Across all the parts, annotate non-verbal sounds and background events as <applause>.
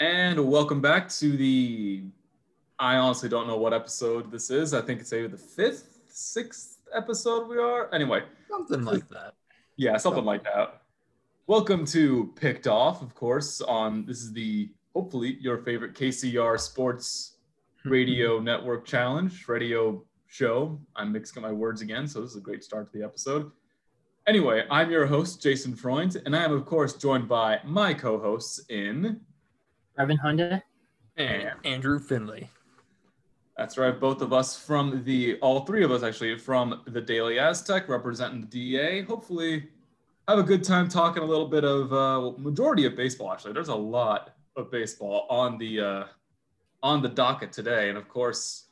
And welcome back to the. I honestly don't know what episode this is. I think it's either the fifth, sixth episode we are. Anyway, Something like that. yeah, something like that. Welcome to Picked Off, of course. On this is the hopefully your favorite KCR Sports <laughs> Radio Network Challenge radio show. I'm mixing my words again, so this is a great start to the episode. Anyway, I'm your host Jason Freund, and I am of course joined by my co-hosts in. Breven Honda. And Andrew Finley. That's right, both of us from the, all three of us actually, from the Daily Aztec, representing the DA. Hopefully, have a good time talking a little bit of uh, majority of baseball. Actually, there's a lot of baseball on the uh, on the docket today, and of course,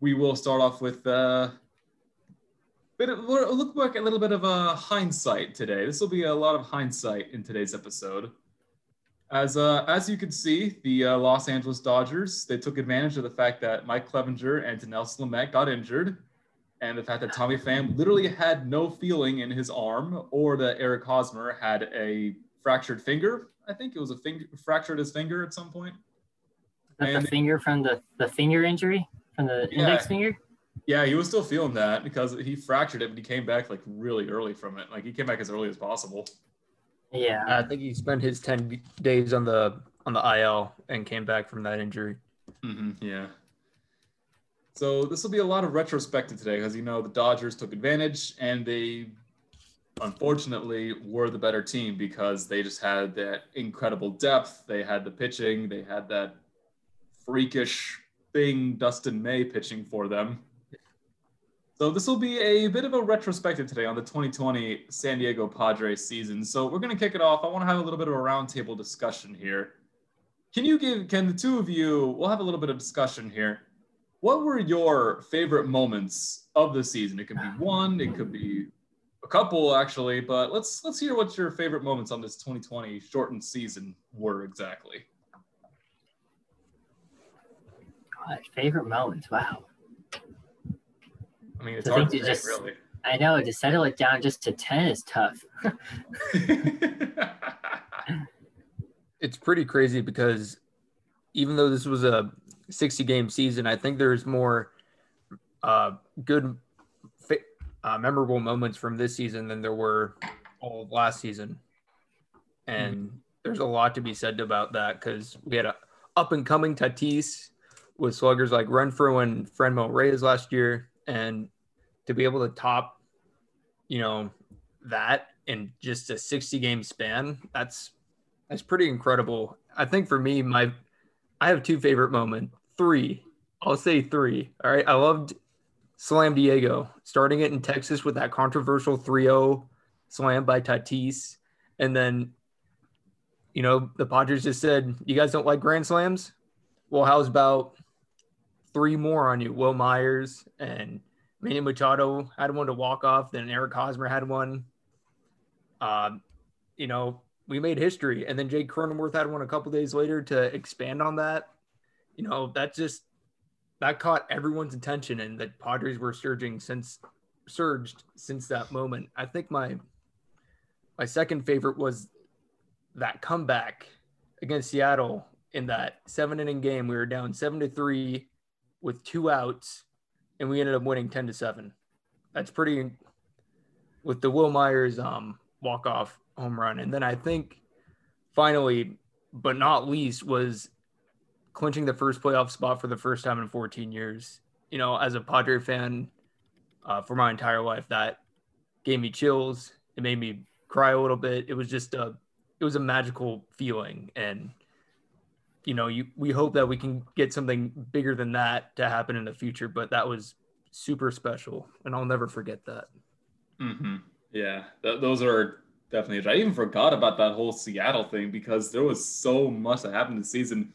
we will start off with uh, bit of, we'll look back a little bit of a hindsight today. This will be a lot of hindsight in today's episode. As uh, as you can see, the uh, Los Angeles Dodgers they took advantage of the fact that Mike Clevinger and Nelson Lamet got injured, and the fact that Tommy Pham literally had no feeling in his arm, or that Eric Hosmer had a fractured finger. I think it was a finger fractured his finger at some point. And- the finger from the, the finger injury? From the Yeah. index finger? Yeah, he was still feeling that because he fractured it, but he came back like really early from it. Like he came back as early as possible. Yeah. I think he spent his 10 days on the on the IL and came back from that injury. hmm yeah. So this will be a lot of retrospective today because you know the Dodgers took advantage and they unfortunately were the better team because they just had that incredible depth. They had the pitching. They had that freakish thing Dustin May pitching for them. So this will be a bit of a retrospective today on the 2020 San Diego Padres season. So we're going to kick it off. I want to have a little bit of a roundtable discussion here. Can you give, can the two of you, we'll have a little bit of discussion here. What were your favorite moments of the season? It could be one, it could be a couple actually, but let's let's hear what your favorite moments on this 2020 shortened season were exactly. God, favorite moments. Wow. I mean, it's I hard think to you say, just- really. I know to settle it down just to 10 is tough. <laughs> <laughs> It's pretty crazy because even though this was a 60 game season, I think there's more uh, good, uh, memorable moments from this season than there were all of last season. And there's a lot to be said about that because we had a up and coming Tatis with sluggers like Renfroe and Franmil Reyes last year. And to be able to top, you know, that in just a 60 game span, that's that's pretty incredible. I think for me, my I have two favorite moments. Three. I'll say three. All right. I loved Slam Diego, starting it in Texas with that controversial 3-0 slam by Tatis. And then, you know, the Padres just said, You guys don't like grand slams? Well, how's about three more on you? Wil Myers and Manny Machado had one to walk off, then Eric Hosmer had one. Um, you know, we made history. And then Jake Cronenworth had one a couple days later to expand on that. You know, that just that caught everyone's attention and the Padres were surging since surged since that moment. I think my my second favorite was that comeback against Seattle in that seven inning game. We were down seven to three with two outs and we ended up winning 10 to 7. That's pretty with the Wil Myers um walk off home run. And then I think finally, but not least, was clinching the first playoff spot for the first time in 14 years. You know, as a Padre fan uh, for my entire life, that gave me chills. It made me cry a little bit. It was just a, it was a magical feeling. And, you know, you, we hope that we can get something bigger than that to happen in the future, but that was super special. And I'll never forget that. hmm Yeah, th- those are definitely. I even forgot about that whole Seattle thing because there was so much that happened this season.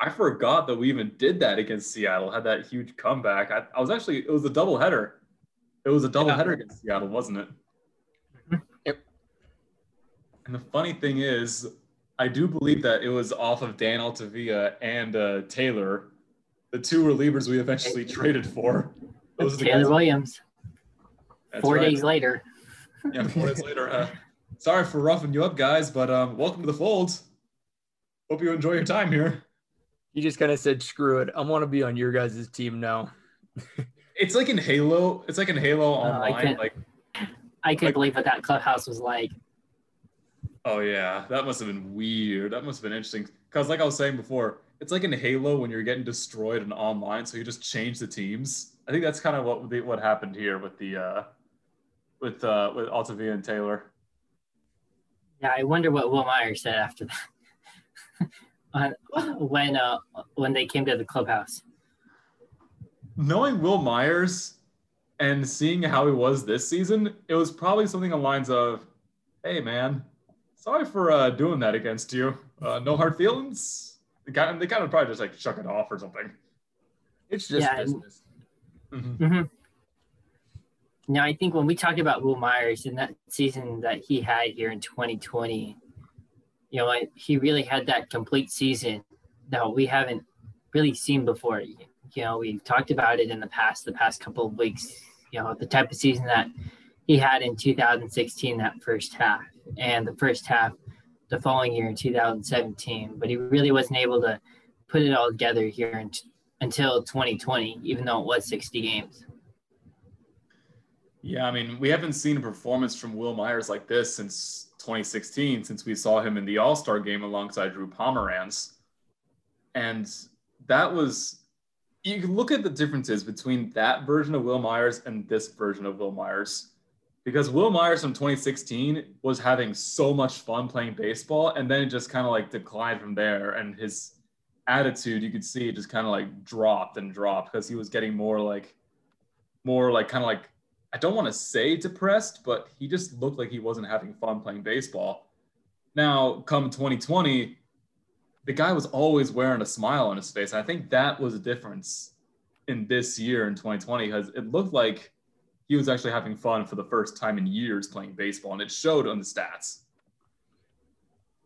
I forgot that we even did that against Seattle. Had that huge comeback. I, I was actually it was a double header. It was a double Yeah. header against Seattle, wasn't it? Yep. And the funny thing is, I do believe that it was off of Dan Altavilla and uh, Taylor, the two relievers we eventually traded for. Those are the Taylor guys- Williams. That's Four right. days later. Yeah, four days later. Uh, sorry for roughing you up, guys, but um, welcome to the fold. Hope you enjoy your time here. He just kind of said, "Screw it, I want to be on your guys' team now." <laughs> It's like in Halo. It's like in Halo I Online. can't- like, I couldn't Like- believe what that clubhouse was like. Oh yeah, that must have been weird. That must have been interesting. Because like I was saying before, it's like in Halo when you're getting destroyed in online, so you just change the teams. I think that's kind of what the, what happened here with the uh, with uh, with Altavilla and Taylor. Yeah, I wonder what Wil Myers said after that. <laughs> When uh when they came to the clubhouse. knowing Wil Myers and seeing how he was this season, it was probably something on the lines of, "Hey, man, sorry for uh, doing that against you. Uh, no hard feelings." They kind of, they kind of probably just like shuck it off or something. It's just Yeah, and- business. Mhm. hmm Now, I think when we talk about Wil Myers in that season that he had here in 2020, you know, like, he really had that complete season that we haven't really seen before. You know, we've talked about it in the past, the past couple of weeks, you know, the type of season that he had in 2016, that first half, and the first half the following year in 2017. But he really wasn't able to put it all together here in, until 2020, even though it was 60 games. Yeah, I mean, we haven't seen a performance from Wil Myers like this since 2016, since we saw him in the All Star game alongside Drew Pomeranz. And that was, you can look at the differences between that version of Wil Myers and this version of Wil Myers. Because Wil Myers from 2016 was having so much fun playing baseball, and then it just kind of like declined from there. And his attitude, you could see just kind of like dropped and dropped because he was getting more like, more like kind of like I don't want to say depressed, but he just looked like he wasn't having fun playing baseball. Now, come 2020, the guy was always wearing a smile on his face. I think that was a difference in this year in 2020 because it looked like he was actually having fun for the first time in years playing baseball, and it showed on the stats.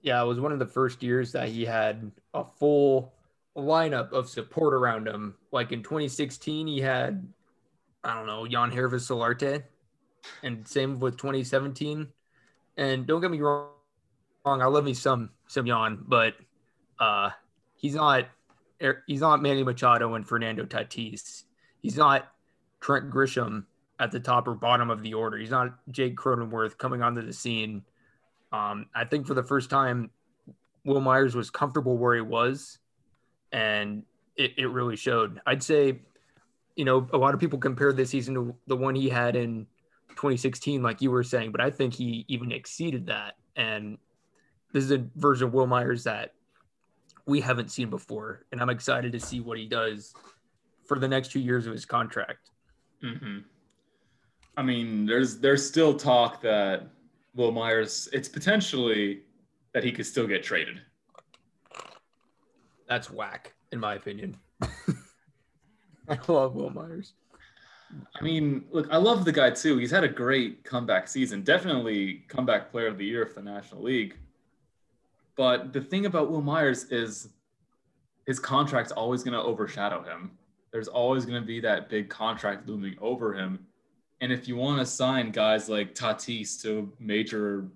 Yeah, it was one of the first years that he had a full lineup of support around him. Like in 2016, he had, I don't know, Yangervis Solarte, and same with 2017. And don't get me wrong, I love me some some Jan, but uh, he's not he's not Manny Machado and Fernando Tatis. He's not Trent Grisham at the top or bottom of the order. He's not Jake Cronenworth coming onto the scene. Um, I think for the first time, Wil Myers was comfortable where he was, and it, it really showed. I'd say, you know, a lot of people compare this season to the one he had in 2016, like you were saying, but I think he even exceeded that. And this is a version of Wil Myers that we haven't seen before, and I'm excited to see what he does for the next two years of his contract. Mm-hmm. I mean, there's there's still talk that Wil Myers, it's potentially that he could still get traded. That's whack, in my opinion. <laughs> I love Wil Myers. I mean, look, I love the guy too. He's had a great comeback season. Definitely comeback player of the year for the National League. But the thing about Wil Myers is his contract's always going to overshadow him. There's always going to be that big contract looming over him. And if you want to sign guys like Tatis to major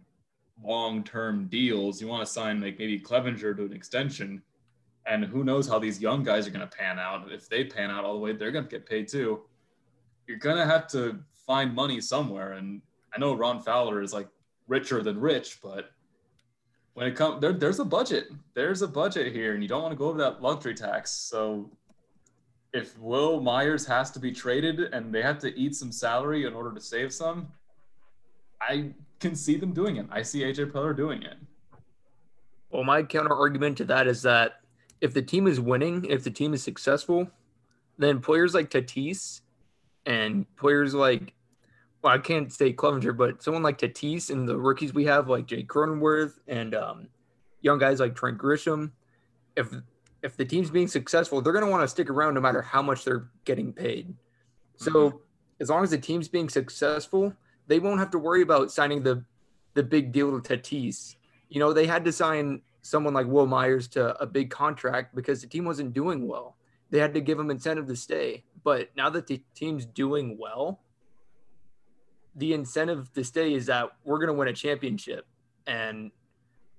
long-term deals, you want to sign like maybe Clevinger to an extension. And who knows how these young guys are going to pan out. If they pan out all the way, they're going to get paid too you're gonna have to find money somewhere. And I know Ron Fowler is like richer than rich, but when it comes there, there's a budget. There's a budget here, and you don't want to go over that luxury tax. So if Wil Myers has to be traded and they have to eat some salary in order to save some, I can see them doing it. I see AJ Preller doing it. Well, my counter argument to that is that if the team is winning, if the team is successful, then players like Tatis and players like, well, I can't say Clevinger, but someone like Tatis and the rookies we have, like Jake Cronenworth and um, young guys like Trent Grisham, if if the team's being successful, they're going to want to stick around no matter how much they're getting paid. So Mhm. as long as the team's being successful, they won't have to worry about signing the the big deal to Tatis. You know, they had to sign someone like Wil Myers to a big contract because the team wasn't doing well. They had to give him incentive to stay. But now that the team's doing well, the incentive to stay is that we're going to win a championship. And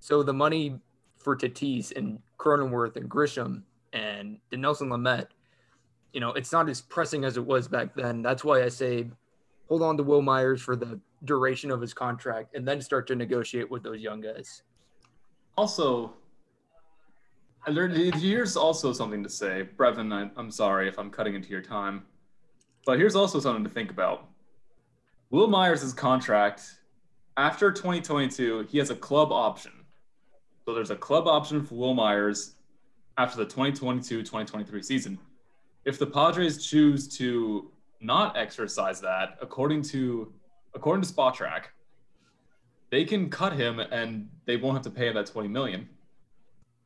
so the money for Tatis and Cronenworth and Grisham and Nelson Lamet, you know, it's not as pressing as it was back then. That's why I say hold on to Wil Myers for the duration of his contract and then start to negotiate with those young guys. Also, I learned here's also something to say. Breven, I, I'm sorry if I'm cutting into your time, but here's also something to think about. Wil Myers' contract after 2022, he has a club option. So there's a club option for Wil Myers after the 2022-2023 season. If the Padres choose to not exercise that, according to according to Spotrac, they can cut him and they won't have to pay him that 20 million.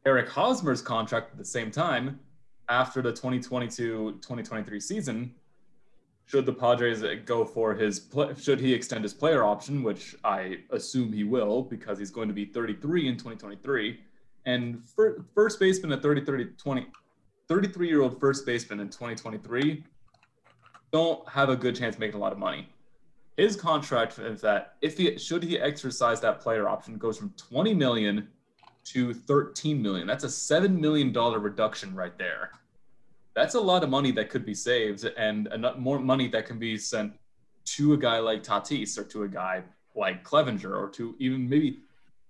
Eric Hosmer's contract at the same time, after the 2022-2023 season, should the Padres go for his should he extend his player option, which I assume he will because he's going to be 33 in 2023, and first baseman at 30 30 20 33 year old first baseman in 2023 don't have a good chance making a lot of money. His contract is that if he should he exercise that player option goes from 20 million to 13 million. That's a seven million dollar reduction right there. That's a lot of money that could be saved and more money that can be sent to a guy like Tatis or to a guy like Clevinger or to even maybe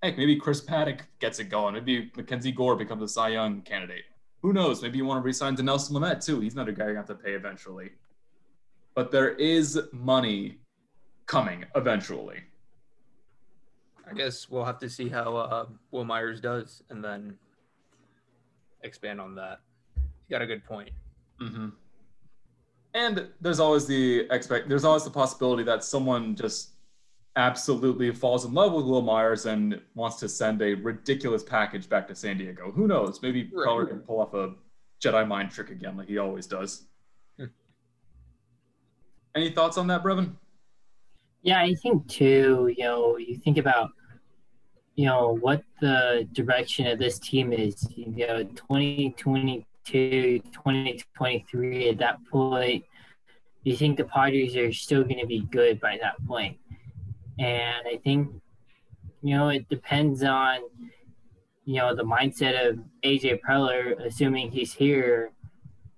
heck, maybe Chris Paddack gets it going. Maybe Mackenzie Gore becomes a Cy Young candidate. Who knows? Maybe you want to resign to Nelson Lamet too. He's another guy you have to pay eventually but there is money coming eventually. I guess we'll have to see how uh, Wil Myers does and then expand on that. You got a good point. Mm-hmm. And there's always the expect. There's always the possibility that someone just absolutely falls in love with Wil Myers and wants to send a ridiculous package back to San Diego. Who knows? Maybe right. Color can pull off a Jedi mind trick again, like he always does. Any thoughts on that, Breven? Yeah, I think too, you know, you think about, you know, what the direction of this team is, you know, 2022, 2023, at that point, do you think the Padres are still going to be good by that point. And I think, you know, it depends on, you know, the mindset of AJ Preller, assuming he's here,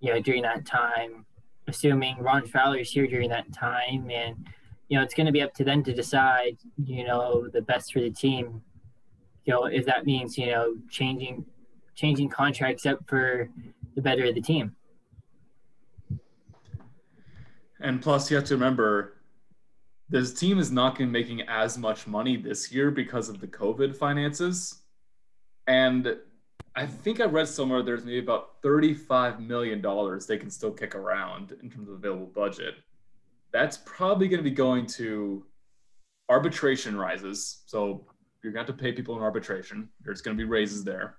you know, during that time assuming Ron Fowler is here during that time, and you know it's going to be up to them to decide, you know, the best for the team. You know, if that means you know changing changing contracts up for the better of the team. And plus, you have to remember, this team is not going to be making as much money this year because of the COVID finances. And I think I read somewhere there's maybe about $35 million they can still kick around in terms of available budget. That's probably going to be going to arbitration rises. So you're going to have to pay people in arbitration. There's going to be raises there.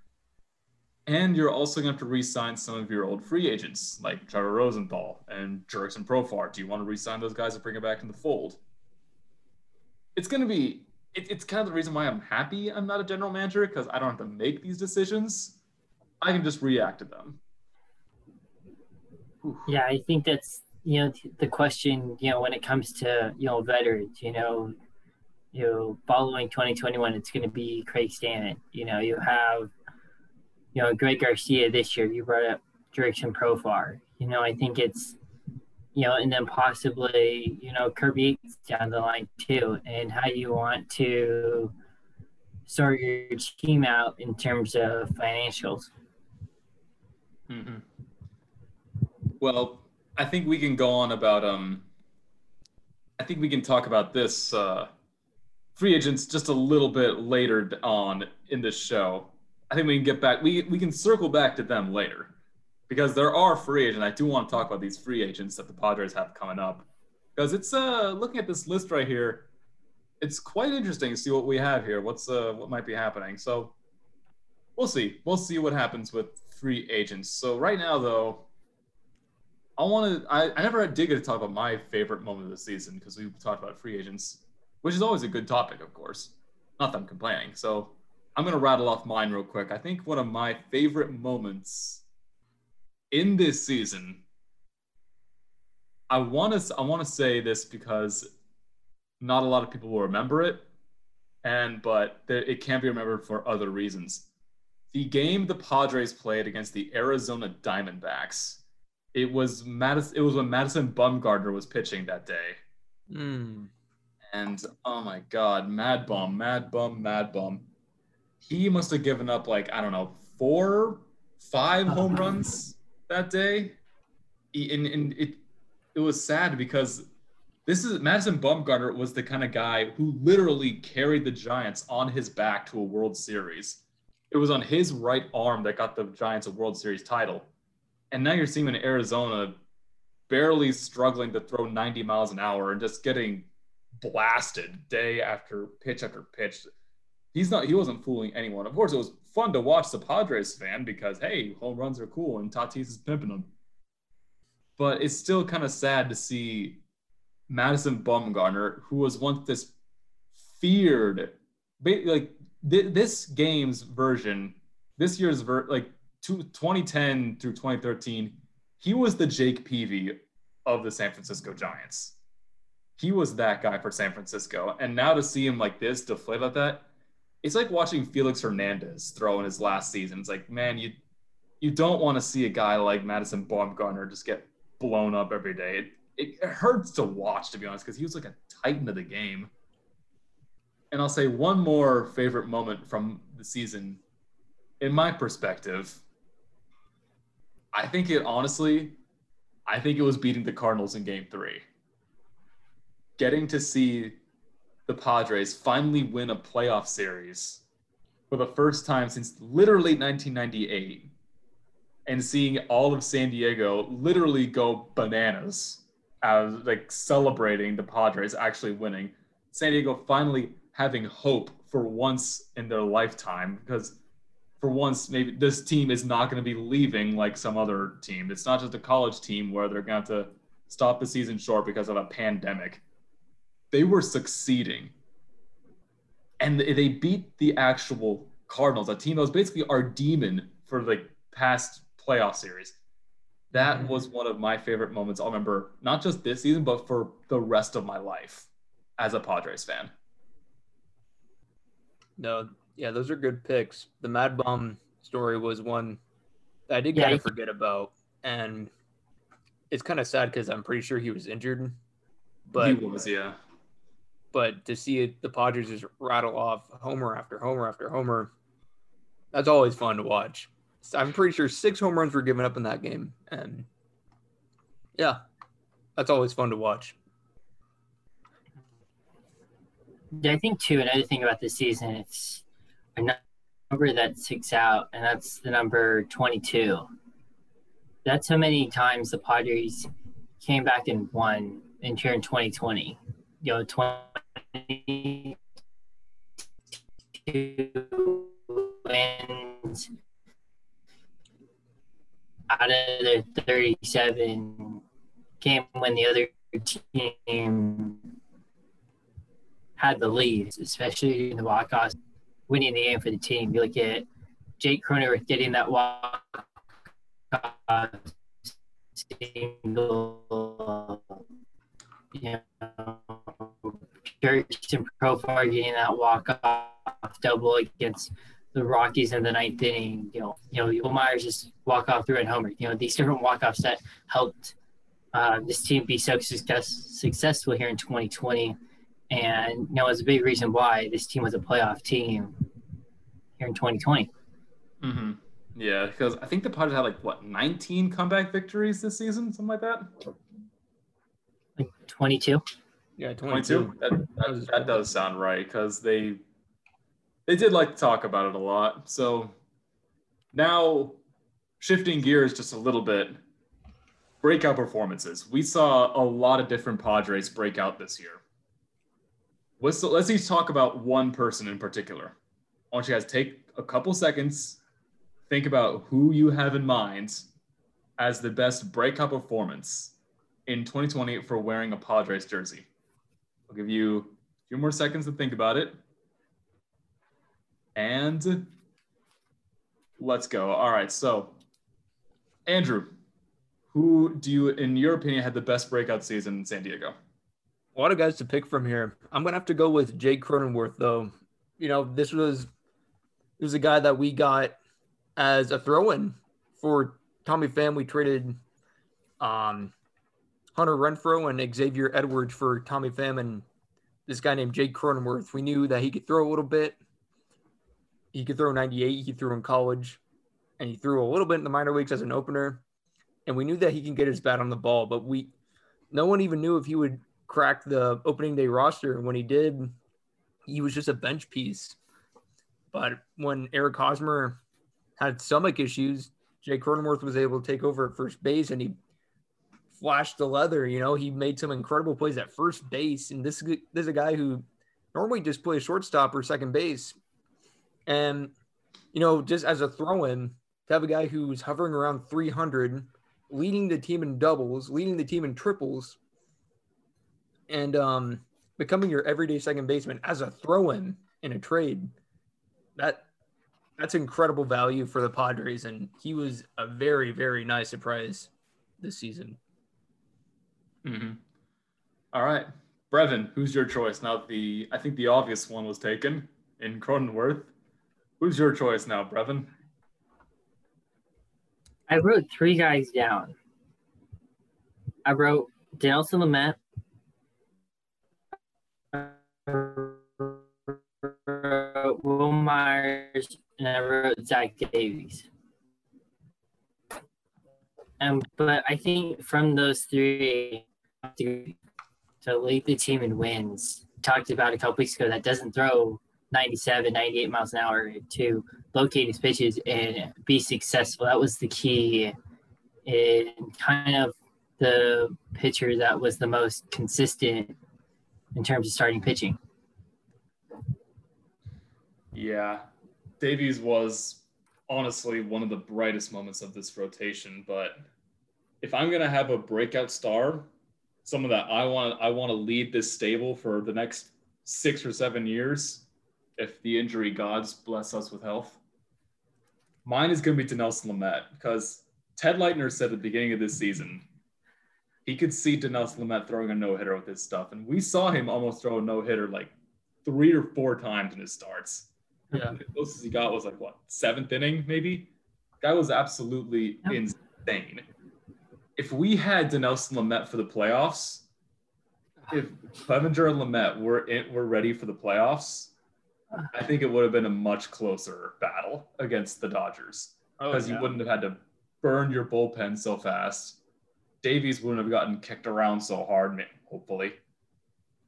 And you're also going to have to re-sign some of your old free agents like Trevor Rosenthal and Jurickson Profar. Do you want to re-sign those guys and bring it back in the fold? It's going to be it, it's kind of the reason why I'm happy I'm not a general manager because I don't have to make these decisions. I can just react to them. Yeah, I think that's you know the question. You know, when it comes to you know veterans, you know, you know, following 2021, it's going to be Craig Stammen. You know, you have you know Greg Garcia this year. You brought up Jurickson Profar. You know, I think it's you know, and then possibly, you know, Kirby down the line too, and how you want to sort your team out in terms of financials. Mm-hmm. Well, I think we can go on about um. I think we can talk about this uh, free agents just a little bit later on in this show. I think we can get back. We we can circle back to them later because there are free agents. I do want to talk about these free agents that the Padres have coming up because it's uh looking at this list right here, it's quite interesting to see what we have here. What's uh what might be happening. So we'll see. We'll see what happens with free agents. So right now though, I want to. I, I never did get to talk about my favorite moment of the season because we talked about free agents, which is always a good topic, of course. Not that I'm complaining. So I'm gonna rattle off mine real quick. I think one of my favorite moments in this season, I want to I want to say this because not a lot of people will remember it, and but it can't be remembered for other reasons. the game the Padres played against the Arizona Diamondbacks. It was Madison. It was when Madison Bumgarner was pitching that day, Mm. and oh my God, Mad Bum, Mad Bum, Mad Bum. He must have given up like I don't know four, five oh, home runs that day. He- And, and it it was sad because this is Madison Bumgarner was the kind of guy who literally carried the Giants on his back to a World Series. It was on his right arm that got the Giants a World Series title. And now you're seeing him in Arizona barely struggling to throw 90 miles an hour and just getting blasted day after pitch after pitch. He's not he wasn't fooling anyone. Of course, it was fun to watch the Padres fan because hey, home runs are cool and Tatis is pimping them. But it's still kind of sad to see Madison Bumgarner, who was once this feared, like thi- this game's version, this year's ver- like two, 2010 through 2013, he was the Jake Peavy of the San Francisco Giants. He was that guy for San Francisco, and now to see him like this, deflate like that, it's like watching Felix Hernandez throw in his last season. It's like, man, you you don't want to see a guy like Madison Bumgarner just get blown up every day. It, it hurts to watch, to be honest, because he was like a titan of the game. And I'll say one more favorite moment from the season, in my perspective. I think it honestly, I think it was beating the Cardinals in game three. Getting to see the Padres finally win a playoff series for the first time since literally 1998 and seeing all of San Diego literally go bananas as like celebrating the Padres actually winning. San Diego finally having hope for once in their lifetime because for once maybe this team is not going to be leaving like some other team. It's not just a college team where they're going to to stop the season short because of a pandemic. They were succeeding. And they beat the actual Cardinals, a team that was basically our demon for the past playoff series. That mm-hmm. was one of my favorite moments I'll remember, not just this season, but for the rest of my life as a Padres fan. No, yeah, those are good picks. The Mad Bum story was one that I did Yeah, kind he- of forget about, and it's kind of sad because I'm pretty sure he was injured. But he was, yeah. But to see it, the Padres just rattle off homer after homer after homer, that's always fun to watch. I'm pretty sure six home runs were given up in that game, and yeah, that's always fun to watch. Yeah, I think too. Another thing about this season, it's a number that sticks out, and that's the number twenty-two. That's how many times the Padres came back and won in twenty twenty. You know, twenty wins out of the thirty-seven came when the other team had the lead, especially in the walk-offs, winning the game for the team. You look at Jake Cronenworth getting that walk single, you know, Jurickson Profar getting that walk-off double against the Rockies in the ninth inning. You know, you know, Wil Myers just walk off through and homer. You know, these different walk-offs that helped uh, this team be so success, successful here in 2020 and you know it's a big reason why this team was a playoff team here in 2020. Mm-hmm. Yeah, because I think the Padres had like what 19 comeback victories this season, something like that. Like 22. Yeah, 22. That, that, that does sound right because they they did like to talk about it a lot. So now shifting gears just a little bit, breakout performances. We saw a lot of different Padres break out this year. Let's let's each talk about one person in particular. I want you guys to take a couple seconds, think about who you have in mind as the best breakout performance in 2020 for wearing a Padres jersey. I'll give you a few more seconds to think about it. And let's go. All right. So, Andrew, who do you, in your opinion, had the best breakout season in San Diego? A lot of guys to pick from here. I'm gonna have to go with Jake Cronenworth, though. You know, this was this was a guy that we got as a throw-in for Tommy Pham. We traded um, Hunter Renfroe and Xavier Edwards for Tommy Pham and this guy named Jake Cronenworth. We knew that he could throw a little bit. He could throw 98. He threw in college, and he threw a little bit in the minor leagues as an opener. And we knew that he can get his bat on the ball, but we, no one even knew if he would crack the opening day roster. And when he did, he was just a bench piece. But when Eric Hosmer had stomach issues, Jake Cronenworth was able to take over at first base, and he flashed the leather. You know, he made some incredible plays at first base, and this this is a guy who normally just plays shortstop or second base, and you know, just as a throw-in, to have a guy who's hovering around 300, leading the team in doubles, leading the team in triples, and um, becoming your everyday second baseman as a throw-in in a trade, that that's incredible value for the Padres, and he was a very very nice surprise this season. Mm-hmm. All right, Breven, who's your choice now? The I think the obvious one was taken in Cronenworth. Who's your choice now, Breven? I wrote three guys down. I wrote Dinelson Lamet, Wil Myers, and I wrote Zach Davies. Um, but I think from those three, to, lead the team in wins. Talked about a couple weeks ago that doesn't throw 97, 98 miles an hour to locate his pitches and be successful. That was the key in kind of the pitcher that was the most consistent in terms of starting pitching. Yeah. Davies was honestly one of the brightest moments of this rotation, but if I'm going to have a breakout star, someone that I want I want to lead this stable for the next six or seven years, if the injury gods bless us with health. Mine is going to be to Nelson Lamet because Ted Leitner said at the beginning of this season he could see Dinelson Lamet throwing a no hitter with his stuff, and we saw him almost throw a no hitter like three or four times in his starts. Yeah, the closest he got was like what seventh inning maybe. Guy was absolutely yeah. insane if we had Dinelson Lamet for the playoffs, if Clevinger and Lamet were in, were ready for the playoffs, I think it would have been a much closer battle against the Dodgers because oh, yeah. you wouldn't have had to burn your bullpen so fast. Davies wouldn't have gotten kicked around so hard, hopefully.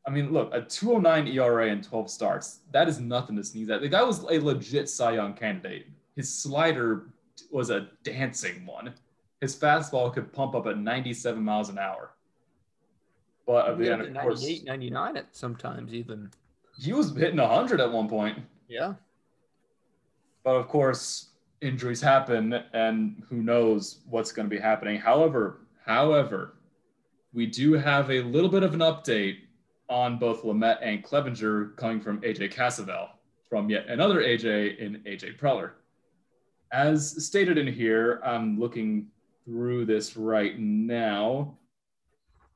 I mean, look, a 209 ERA and 12 starts, that is nothing to sneeze at. The guy was a legit Cy Young candidate. His slider was a dancing one his fastball could pump up at 97 miles an hour. But of course, 98, 99 at sometimes even. He was hitting 100 at one point. Yeah. But of course, injuries happen, and who knows what's going to be happening. However, however, we do have a little bit of an update on both Lamet and Clevinger coming from AJ Cassavell, from yet another AJ in AJ Preller. As stated in here, I'm looking through this right now.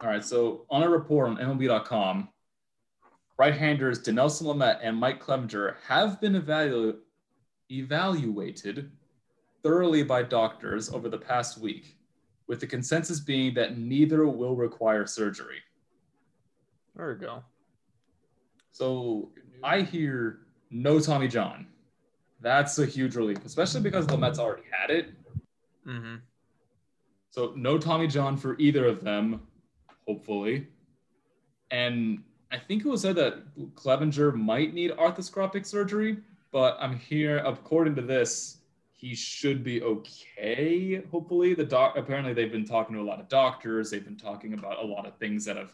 All right, so on a report on MLB.com, right-handers Dinelson Lamet and Mike Clevinger have been evalu- evaluated thoroughly by doctors over the past week, with the consensus being that neither will require surgery. There we go. So I hear no Tommy John. That's a huge relief, especially because Lamet's already had it. Mm-hmm. So no Tommy John for either of them, hopefully. And I think it was said that Clevinger might need arthroscopic surgery, but I'm here according to this, he should be okay. Hopefully, the doc. Apparently, they've been talking to a lot of doctors. They've been talking about a lot of things that have.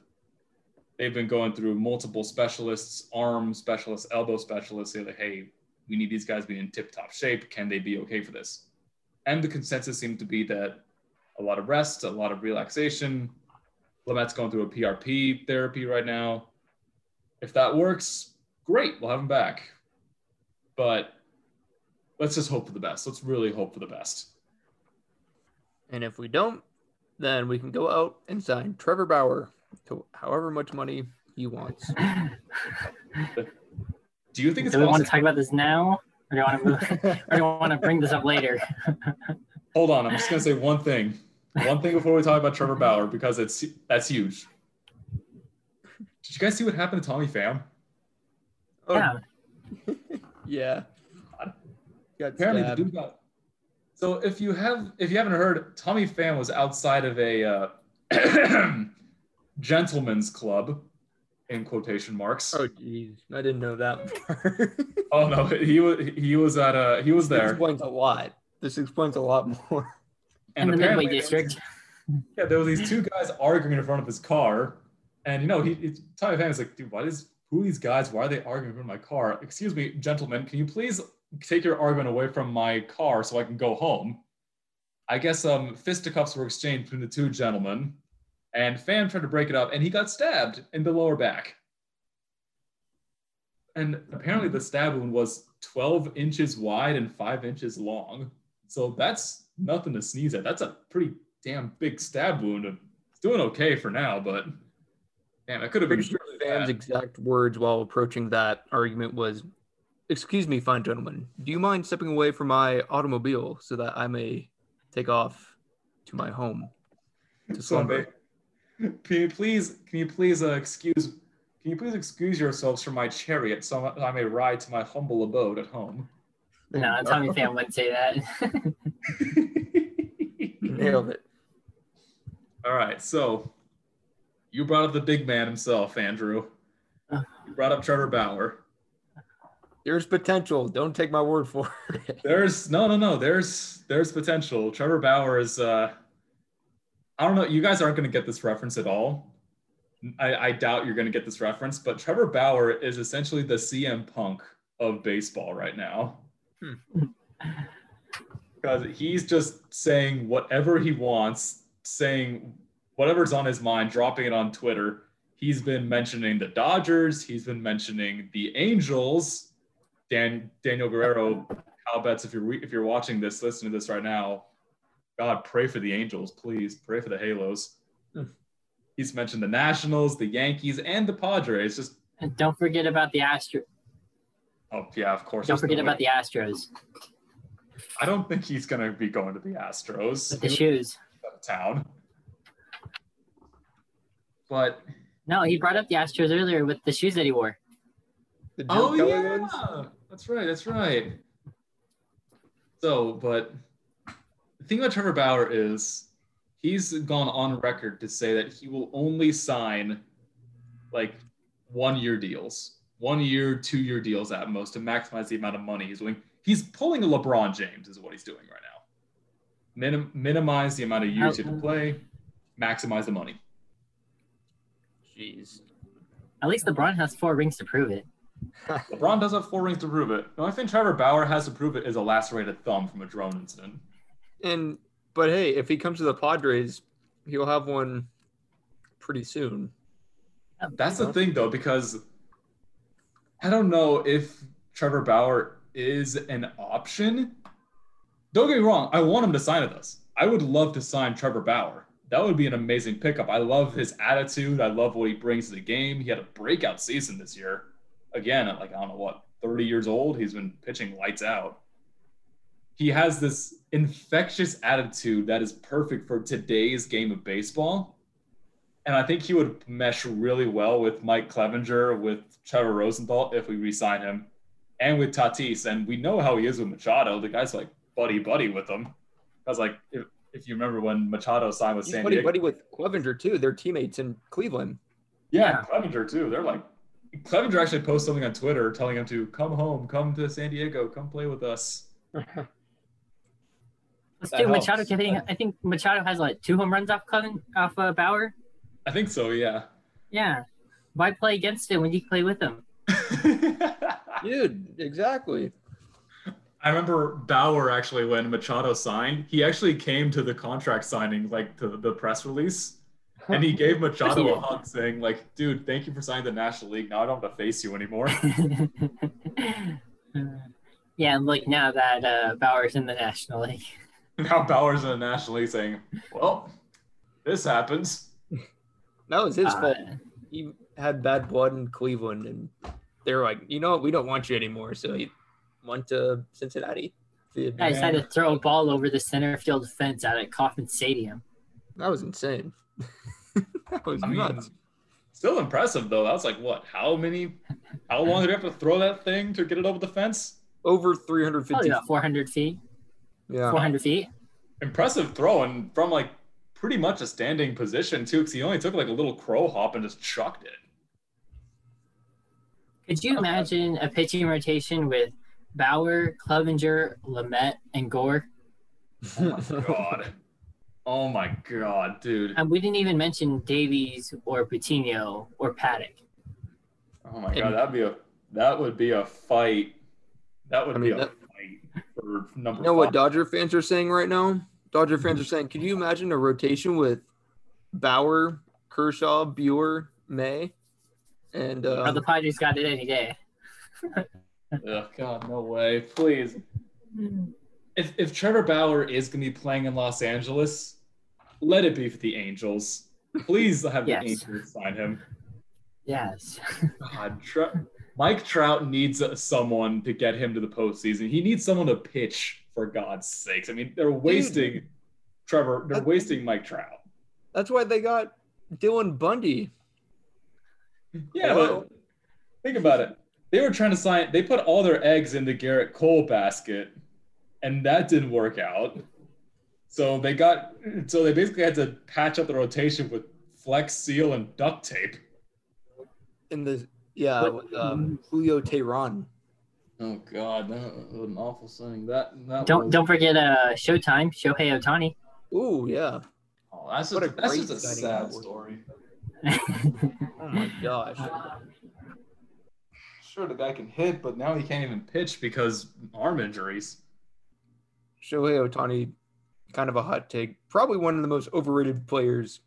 They've been going through multiple specialists, arm specialists, elbow specialists. They're like, hey, we need these guys to be in tip-top shape. Can they be okay for this? And the consensus seemed to be that a lot of rest, a lot of relaxation. Lamet's going through a PRP therapy right now. If that works, great, we'll have him back. But let's just hope for the best. Let's really hope for the best. And if we don't, then we can go out and sign Trevor Bauer to however much money he wants. <laughs> Do you think it's Do we want to talk about this now? Or do you want to move? <laughs> or do you want to bring this up later? <laughs> Hold on, I'm just gonna say one thing. One thing before we talk about Trevor Bauer because it's that's huge. Did you guys see what happened to Tommy Pham? Oh, Yeah. <laughs> yeah. Got Apparently, the dude got. So if you have, if you haven't heard, Tommy Pham was outside of a uh, <clears throat> gentleman's club, in quotation marks. Oh, jeez. I didn't know that part. Oh no, he was he was at a he was there. This explains a lot. This explains a lot more. In the apparently Midway there was- District. Yeah, there were these two guys arguing in front of his car, and you know he, he Tommy Pham is like, dude, what is who are these guys? Why are they arguing in front of my car? Excuse me, gentlemen, can you please take your argument away from my car so I can go home? I guess um fisticuffs were exchanged between the two gentlemen, and Pham tried to break it up, and he got stabbed in the lower back. And apparently, the stab wound was 12 inches wide and five inches long. So that's nothing to sneeze at. That's a pretty damn big stab wound. It's doing okay for now, but damn, it could have been sure Pham's exact words while approaching that argument was, "Excuse me, fine gentlemen. Do you mind stepping away from my automobile so that I may take off to my home to slumber?" can you please, can you please uh, excuse, can you please excuse yourselves from my chariot so I may ride to my humble abode at home? No, Tommy Pham wouldn't say that. <laughs> Nailed it. All right, so you brought up the big man himself, Andrew. You brought up Trevor Bauer. There's potential. Don't take my word for it. <laughs> There's no, no, no. There's there's potential. Trevor Bauer is. Uh, I don't know. You guys aren't going to get this reference at all. I, I doubt you're going to get this reference, but Trevor Bauer is essentially the CM Punk of baseball right now. Because he's just saying whatever he wants, saying whatever's on his mind, dropping it on Twitter. He's been mentioning the Dodgers. He's been mentioning the Angels. Dan Daniel Guerrero, Kyle Betts, if you're if you're watching this, listening to this right now, God, pray for the Angels, please. Pray for the Halos. Hmm. He's mentioned the Nationals, the Yankees, and the Padres. Just And don't forget about the Astro. Oh yeah, of course. Don't there's forget no about way. the Astros I don't think he's gonna be going to the Astros. with the shoes. out of town. But No, he brought up the Astros earlier with the shoes that he wore. The oh yeah, ones? that's right, that's right. So, but the thing about Trevor Bauer is he's gone on record to say that he will only sign like one year deals, one year, two year deals at most to maximize the amount of money he's doing. He's pulling a LeBron James, is what he's doing right now. Minim- minimize the amount of years you have to play, maximize the money. Jeez. At least LeBron has four rings to prove it. <laughs> LeBron does have four rings to prove it. The only thing Trevor Bauer has to prove it is a lacerated thumb from a drone incident. And but hey, if he comes to the Padres, he'll have one pretty soon. That's the thing, though, because I don't know if Trevor Bauer is an option. Don't get me wrong, I want him to sign with us. I would love to sign Trevor Bauer. That would be an amazing pickup. I love his attitude. I love what he brings to the game. He had a breakout season this year. Again, at like, I don't know what, 30 years old, he's been pitching lights out. He has this infectious attitude that is perfect for today's game of baseball. And I think he would mesh really well with Mike Clevinger, with Trevor Rosenthal if we re-sign him, and with Tatis. And we know how he is with Machado. The guy's like buddy buddy with him. I was like, if, if you remember when Machado signed with He's San buddy Diego, buddy with Clevinger too. They're teammates in Cleveland. yeah, Yeah. Clevinger too. They're like, Clevinger actually posted something on Twitter telling him to come home, come to San Diego, come play with us. <laughs> Let's do Machado. helps. I think, I think Machado has like two home runs off Cleven, off uh, Bauer. I think so, yeah. Yeah. Why play against him when you play with him? <laughs> Dude, exactly. I remember Bauer actually when Machado signed, he actually came to the contract signing, like to the press release, and he gave Machado a hug, saying, "Like, dude, thank you for signing the National League. Now I don't have to face you anymore." <laughs> yeah, and like now that uh, Bauer's in the National League. <laughs> now Bauer's in the National League, saying, "Well, this happens." That was his Uh, fault. He had bad blood in Cleveland, and they were like, you know what, we don't want you anymore. So he went to Cincinnati. I decided to throw a ball over the center field fence out at Kauffman Stadium. That was insane. <laughs> that was I mean, nuts. still impressive though. That was like what? How many? How long did you have to throw that thing to get it over the fence? Over 350. Probably about 400 feet. Yeah. 400 feet. Impressive throw and from like pretty much a standing position too, because he only took like a little crow hop and just chucked it. Could you imagine a pitching rotation with Bauer, Clevinger, Lamet, and Gore? Oh my god. Oh my god, dude. And we didn't even mention Davies or Patino or Paddack. Oh my god, that'd be a that would be a fight. That would I be a that- fight for number You know what. Dodger fans are saying right now? Dodger fans are saying, can you imagine a rotation with Bauer, Kershaw, Buehler, May, and Oh, uh, the Padres got it any day. Oh god, no way. Please. If if Trevor Bauer is gonna be playing in Los Angeles, let it be for the Angels. Please have Yes. the Angels sign him. Yes. God, Tre- Mike Trout needs someone to get him to the postseason. He needs someone to pitch for God's sakes. I mean, they're wasting Trevor. They're That- wasting Mike Trout. that's why they got Dylan Bundy. Yeah, Hello? but think about it. They were trying to sign. They put all their eggs in the Gerrit Cole basket, and that didn't work out. So they got. So they basically had to patch up the rotation with flex seal and duct tape. in the yeah, But- with, um, Julio Teheran. Oh God, that was an awful thing. That, that Don't was- don't forget uh Showtime, Shohei Ohtani. Ooh, yeah. Oh, that's What just, a that's great just a sad that was. story. Oh my gosh. Sure, the guy can hit, but now he can't even pitch because arm injuries. Shohei Ohtani, kind of a hot take. Probably one of the most overrated players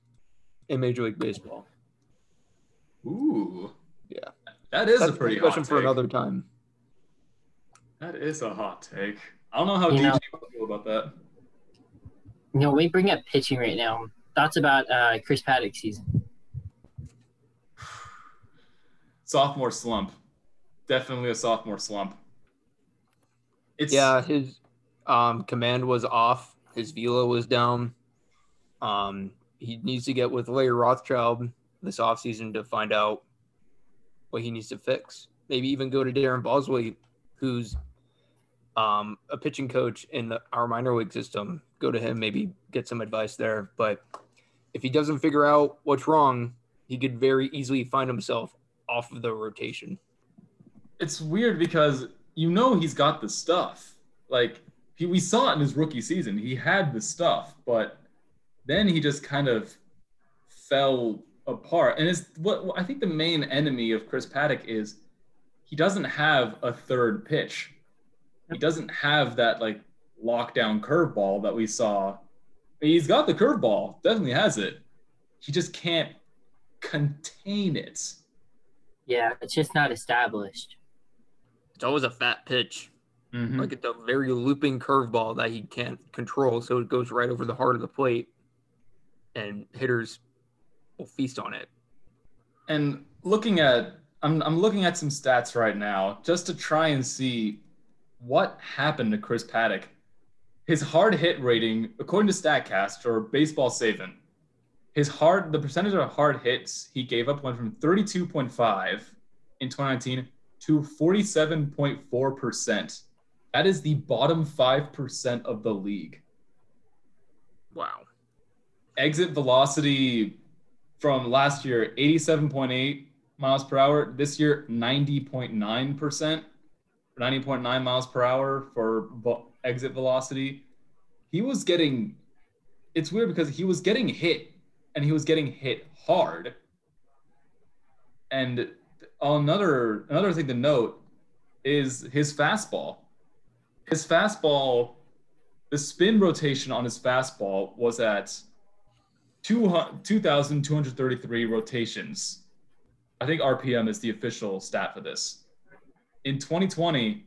in Major League Baseball. Ooh, Yeah. that is That's a pretty a discussion hot for another time. That is a hot take. I don't know how You DJ know- would feel about that. you know, we bring up pitching right now. Thoughts about uh Chris Paddack's season? Sophomore slump, definitely a sophomore slump. It's Yeah, his um, command was off. His velo was down. Um, he needs to get with Larry Rothschild this offseason to find out what he needs to fix. Maybe even go to Darren Balsley, who's um, a pitching coach in the, our minor league system. Go to him, maybe get some advice there. But if he doesn't figure out what's wrong, he could very easily find himself off of the rotation. it's weird because you know he's got the stuff. Like he, we saw it in his rookie season. He had the stuff, but then he just kind of fell apart. And it's what what I think the main enemy of Chris Paddack is he doesn't have a third pitch. He doesn't have that like lockdown curveball that we saw. He's got the curveball, definitely has it. He just can't contain it. Yeah, it's just not established. It's always a fat pitch. Mhm. like it's a very looping curveball that he can't control, so it goes right over the heart of the plate, and hitters will feast on it. And looking at, I'm, I'm looking at some stats right now just to try and see what happened to Chris Paddack. His hard hit rating, according to StatCast or Baseball Savant, his hard, the percentage of hard hits he gave up went from 32.5 in 2019 to 47.4%. That is the bottom 5% of the league. Wow. exit velocity from last year 87.8 miles per hour this year 90.9% 90.9 miles per hour for exit velocity he was getting it's weird because he was getting hit and he was getting hit hard and another another thing to note is his fastball his fastball the spin rotation on his fastball was at 200 2,233 rotations. I think RPM is the official stat for this. In 2020,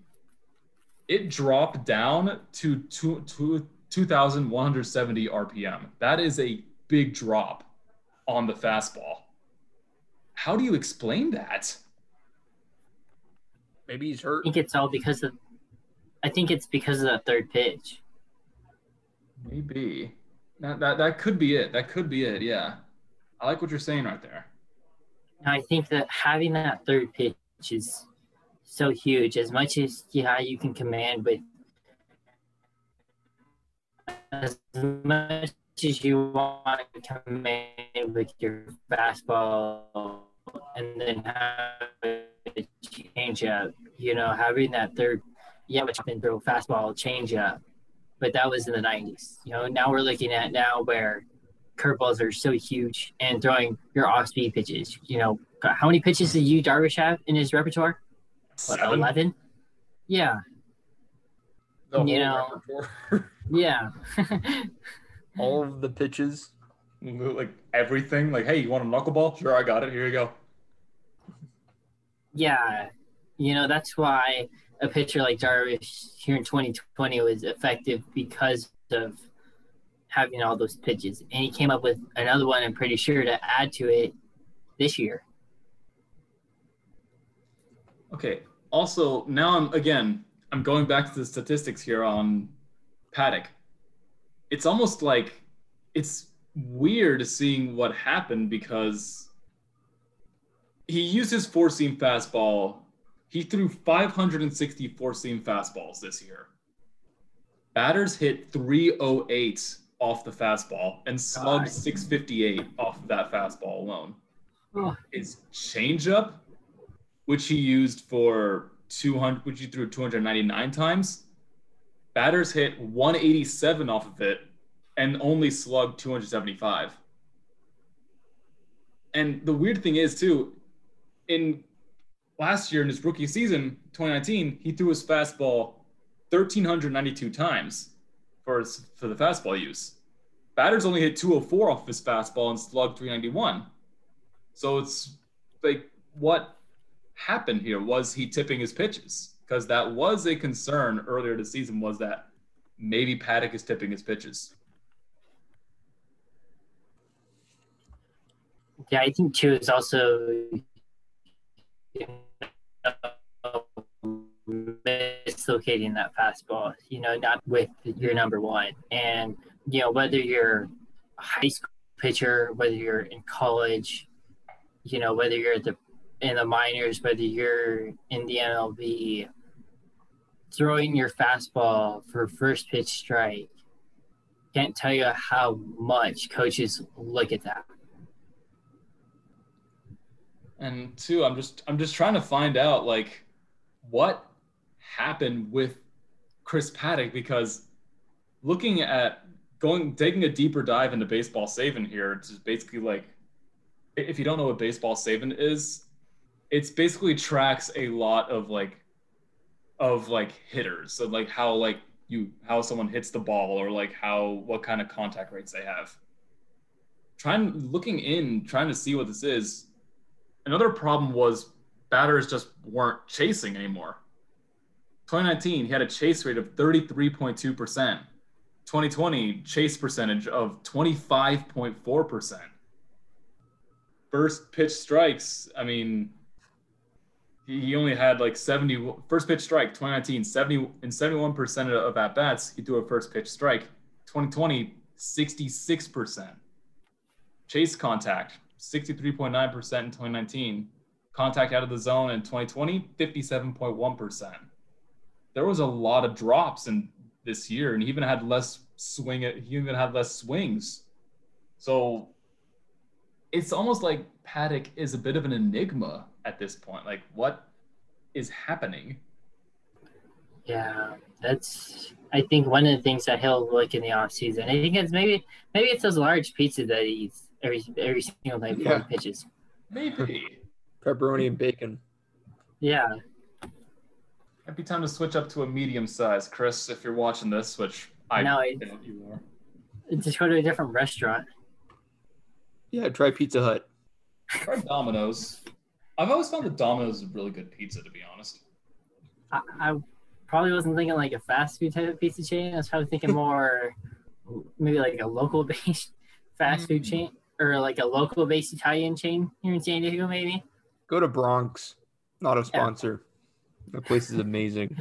it dropped down to two, two, 2,170 RPM. That is a big drop on the fastball. How do you explain that? Maybe he's hurt. I hurt. think it's all because of I think it's because of that third pitch. Maybe. That, that that could be it. That could be it. Yeah. I like what you're saying right there. I think that having that third pitch is so huge. As much as yeah, you can command, but as much as you want to come in with your fastball and then have a change up, you know, having that third, yeah, which can throw fastball, change up, but that was in the 90s. You know, now we're looking at now where curveballs are so huge and throwing your off speed pitches. You know, how many pitches did you, Darvish have in his repertoire? What, 11? Yeah. You know. <laughs> Yeah. <laughs> All <laughs> of the pitches. like everything. Like, hey, you want a knuckleball? Sure, I got it. Here you go. yeah. You know, that's why a pitcher like Darvish here in 2020 was effective because of having all those pitches. And he came up with another one, I'm pretty sure, to add to it this year. Okay. Also, now I'm again, I'm going back to the statistics here on Paddack. It's almost like it's weird seeing what happened because he used his four seam fastball. He threw 560 four seam fastballs this year. Batters hit 308 off the fastball and slugged God. 658 off of that fastball alone Oh, his changeup, which he used for 200, which he threw 299 times. Batters hit 187 off of it and only slugged 275. And the weird thing is, too, in last year in his rookie season, 2019, he threw his fastball 1,392 times for his, for the fastball use. Batters only hit 204 off his fastball and slugged 391. So it's like, what happened here? Was he tipping his pitches? Because that was a concern earlier this season. Was that maybe Paddack is tipping his pitches? yeah, I think too is also you know, mislocating that fastball. You know, not with your number one, and you know whether you're a high school pitcher, whether you're in college, you know whether you're at the in the minors, whether you're in the MLB, throwing your fastball for first pitch strike. Can't tell you how much coaches look at that. And two, I'm just I'm just trying to find out like what happened with Chris Paddack because looking at going taking a deeper dive into Baseball Savant here, it's basically like if you don't know what Baseball Savant is, it's basically tracks a lot of like of like hitters. So like how like you how someone hits the ball or like how what kind of contact rates they have. Trying looking in, trying to see what this is. Another problem was batters just weren't chasing anymore. 2019, he had a chase rate of 33.2%. 2020, chase percentage of 25.4%. First pitch strikes, I mean, he only had like 70 first pitch strike 2019 70 in 71% of at bats he threw a first pitch strike. 2020 66% chase contact 63.9% in 2019 contact out of the zone in 2020 57.1% there was a lot of drops in this year and he even had less swing he even had less swings. So it's almost like Paddack is a bit of an enigma at this point. Like, what is happening? Yeah, that's. I think one of the things that he'll look in the off season. I think it's maybe maybe it's those large pizzas that he eats every every single night before Yeah. he pitches. Maybe. Pepperoni and bacon. Yeah, Might be time to switch up to a medium size, Chris, if you're watching this, which I know you are. just go to a different restaurant. Yeah, try Pizza Hut. Try Domino's. I've always found that Domino's is a really good pizza, to be honest. I, I probably wasn't thinking like a fast food type of pizza chain. I was probably thinking more maybe like a local <laughs> based fast food chain or like a local based Italian chain here in San Diego, maybe. Go to Bronx. Not a sponsor. That place is amazing.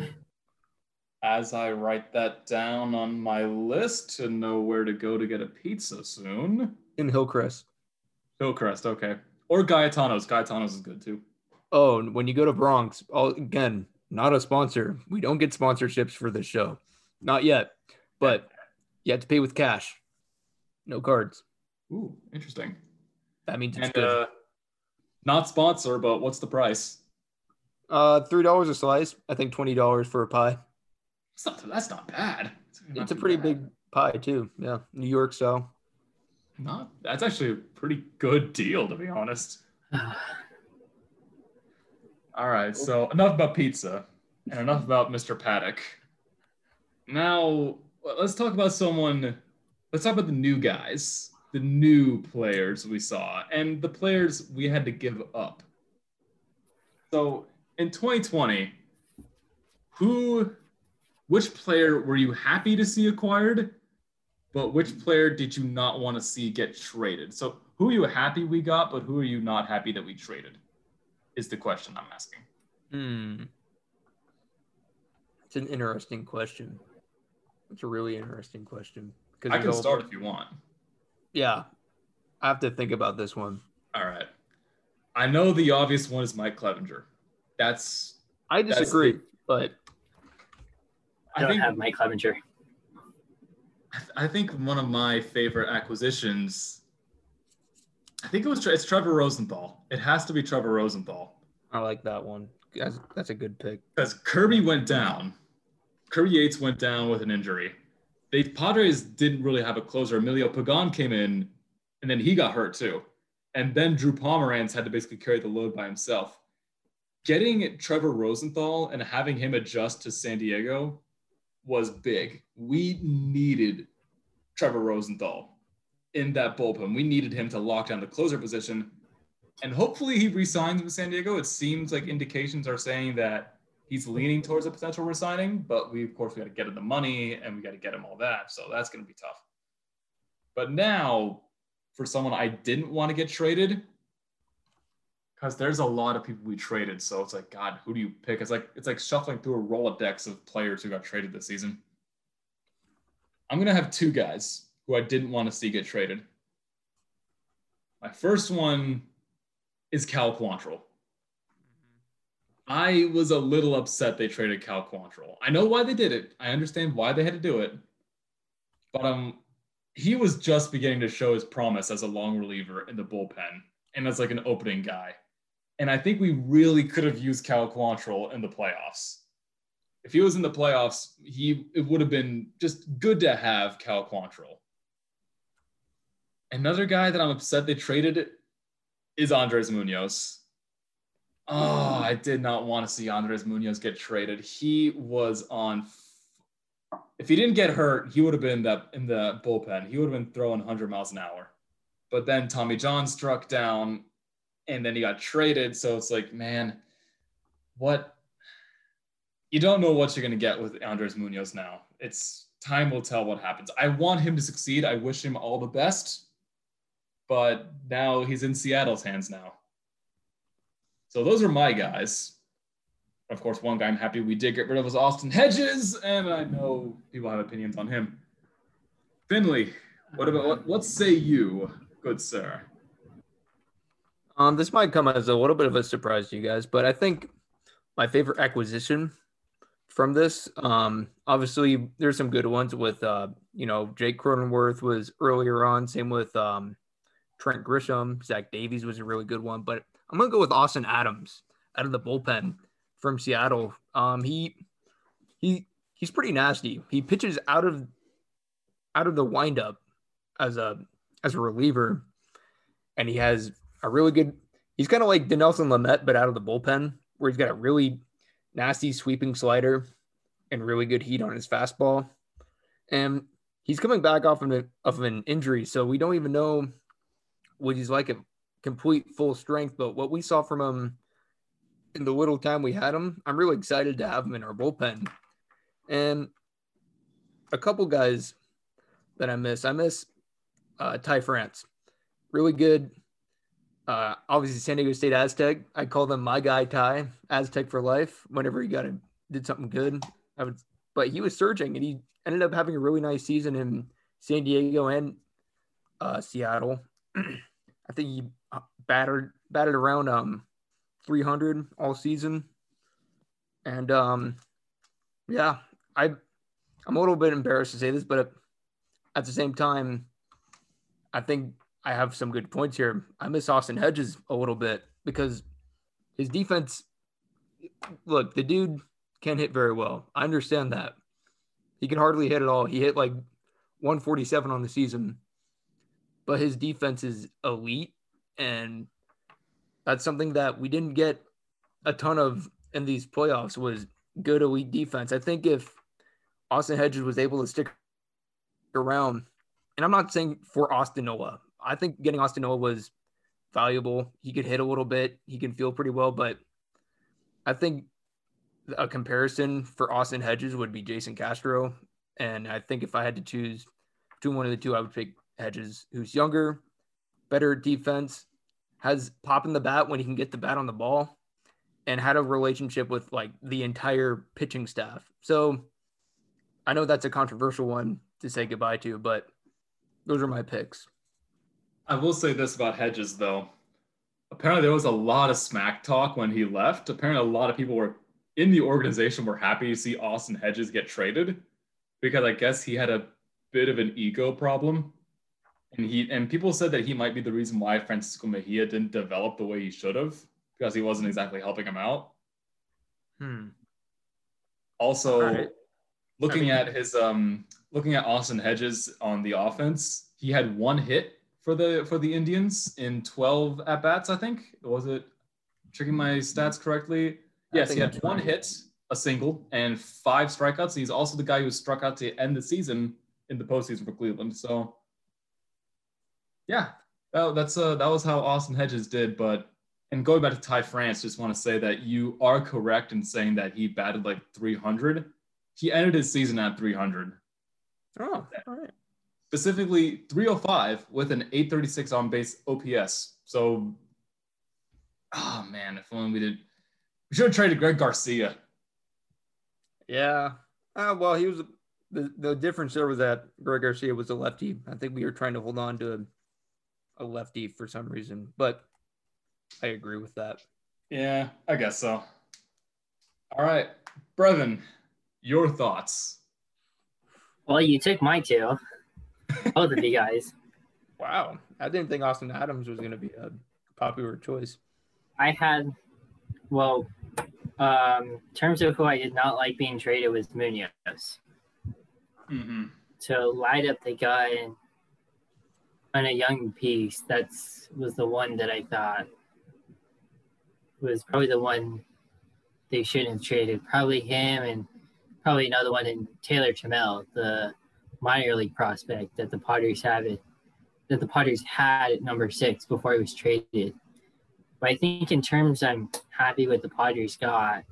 as I write that down on my list to know where to go to get a pizza soon. In Hillcrest. Hillcrest, okay. Or Gaetano's. Gaetano's is good too. Oh, when you go to Bronx, all, again, not a sponsor. We don't get sponsorships for this show. Not yet. But you have to pay with cash. No cards. Ooh, interesting. That means it's And good. uh, not sponsor, but what's the price? Uh, three dollars a slice. I think twenty dollars for a pie. It's not, that's not bad. not It's a pretty bad. big pie too. Yeah, New York style. Not that's actually a pretty good deal to be honest. <sighs> All right, so enough about pizza and enough about Mr. Paddack. Now let's talk about someone. Let's talk about the new guys, the new players we saw, and the players we had to give up. So in 2020, who, which player were you happy to see acquired, but which player did you not want to see get traded? So who are you happy we got, but who are you not happy that we traded? Is the question I'm asking. Hmm. It's an interesting question. It's a really interesting question. Because I can all- start if you want. Yeah, I have to think about this one. All right. I know the obvious one is Mike Clevinger. That's I That's disagree, the- but I I don't think have Mike Clevinger. I think one of my favorite acquisitions. I think it was it's Trevor Rosenthal. It has to be Trevor Rosenthal I like that one. That's, that's a good pick. because Kirby went down. Kirby Yates went down with an injury. The Padres didn't really have a closer. Emilio Pagan came in, and then he got hurt too. And then Drew Pomeranz had to basically carry the load by himself. Getting Trevor Rosenthal and having him adjust to San Diego was big. We needed Trevor Rosenthal in that bullpen. We needed him to lock down the closer position. And hopefully he resigns with San Diego. It seems like indications are saying that he's leaning towards a potential resigning, but we of course we got to get him the money and we got to get him all that. So that's going to be tough. But now for someone I didn't want to get traded, because there's a lot of people we traded. So it's like, God, who do you pick? It's like it's like shuffling through a Rolodex of players who got traded this season. I'm gonna have two guys who I didn't want to see get traded. My first one is Cal Quantrill. I was a little upset they traded Cal Quantrill. I know why they did it. I understand why they had to do it. But um, he was just beginning to show his promise as a long reliever in the bullpen and as like an opening guy. And I think we really could have used Cal Quantrill in the playoffs. If he was in the playoffs, he it would have been just good to have Cal Quantrill. Another guy that I'm upset they traded is Andres Munoz. Oh, I did not want to see Andres Munoz get traded. He was on. If he didn't get hurt, he would have been that in the bullpen. He would have been throwing 100 miles an hour. But then Tommy John struck down, and then he got traded. So it's like, man, what? You don't know what you're going to get with Andres Munoz now. It's time will tell what happens. I want him to succeed. I wish him all the best. But now he's in Seattle's hands now. So those are my guys. Of course, one guy I'm happy we did get rid of was Austin Hedges, and I know people have opinions on him. Finley, what about what, what say you, good sir? Um, this might come as a little bit of a surprise to you guys, but I think my favorite acquisition from this, um, obviously there's some good ones with, uh, you know, Jake Cronenworth was earlier on. Same with um, Trent Grisham. Zach Davies was a really good one, but I'm gonna go with Austin Adams out of the bullpen from Seattle. Um, he he he's pretty nasty. He pitches out of out of the windup as a as a reliever, and he has a really good. He's kind of like Dinelson Lamet, but out of the bullpen, where he's got a really nasty sweeping slider and really good heat on his fastball. And he's coming back off of, a, of an injury, so we don't even know what he's like at complete full strength. But what we saw from him in the little time we had him, I'm really excited to have him in our bullpen. And a couple guys that I miss, I miss uh, Ty France, really good. Uh, obviously, San Diego State Aztec. I call them my guy Ty Aztec for life. Whenever he got a, did something good, I would but he was surging and he ended up having a really nice season in San Diego and uh, Seattle. <clears throat> I think he uh, battered batted around um 300 all season, and um yeah, I I'm a little bit embarrassed to say this, but at the same time, I think I have some good points here. I miss Austin Hedges a little bit because his defense. Look, the dude can hit very well. I understand that. He can hardly hit at all. He hit like 147 on the season, but his defense is elite. And that's something that we didn't get a ton of in these playoffs was good elite defense. I think if Austin Hedges was able to stick around, and I'm not saying for Austin Nola, I think getting Austin Nola was valuable. He could hit a little bit, he can feel pretty well, but I think a comparison for Austin Hedges would be Jason Castro. And I think if I had to choose between one of the two, I would pick Hedges, who's younger, better defense, has pop in the bat when he can get the bat on the ball, and had a relationship with like the entire pitching staff. So I know that's a controversial one to say goodbye to, but those are my picks. I will say this about Hedges though. Apparently there was a lot of smack talk when he left. Apparently a lot of people were in the organization were happy to see Austin Hedges get traded because I guess he had a bit of an ego problem. And he and people said that he might be the reason why Francisco Mejia didn't develop the way he should have because he wasn't exactly helping him out. Hmm. Also, right. looking I mean, at his um looking at Austin Hedges on the offense, he had one hit for the for the Indians in 12 at bats, I think. Was it checking my stats correctly? Yes, he had one right. hit, a single, and five strikeouts. He's also the guy who struck out to end the season in the postseason for Cleveland. So, yeah, that, that's uh, that was how Austin Hedges did. But and going back to Ty France, just want to say that you are correct in saying that he batted like 300. He ended his season at 300. Oh, all right. Specifically 305 with an 836 on base OPS. So, oh man, if only we did we should have traded Greg Garcia. Yeah. Uh, well, he was the the difference there was that Greg Garcia was a lefty. I think we were trying to hold on to a, a lefty for some reason, but I agree with that. Yeah, I guess so. All right, Breven, your thoughts. Well, you took my two, <laughs> both the you guys. Wow, I didn't think Austin Adams was going to be a popular choice. I had, well, um, in terms of who I did not like being traded was Munoz. Mm-hmm. To light up the guy on a young piece, that's was the one that I thought was probably the one they shouldn't have traded. Probably him and probably another one in Taylor Trammell, the minor league prospect that the Padres have it that the Padres had at number six before he was traded. But I think in terms I'm happy with the Padres got,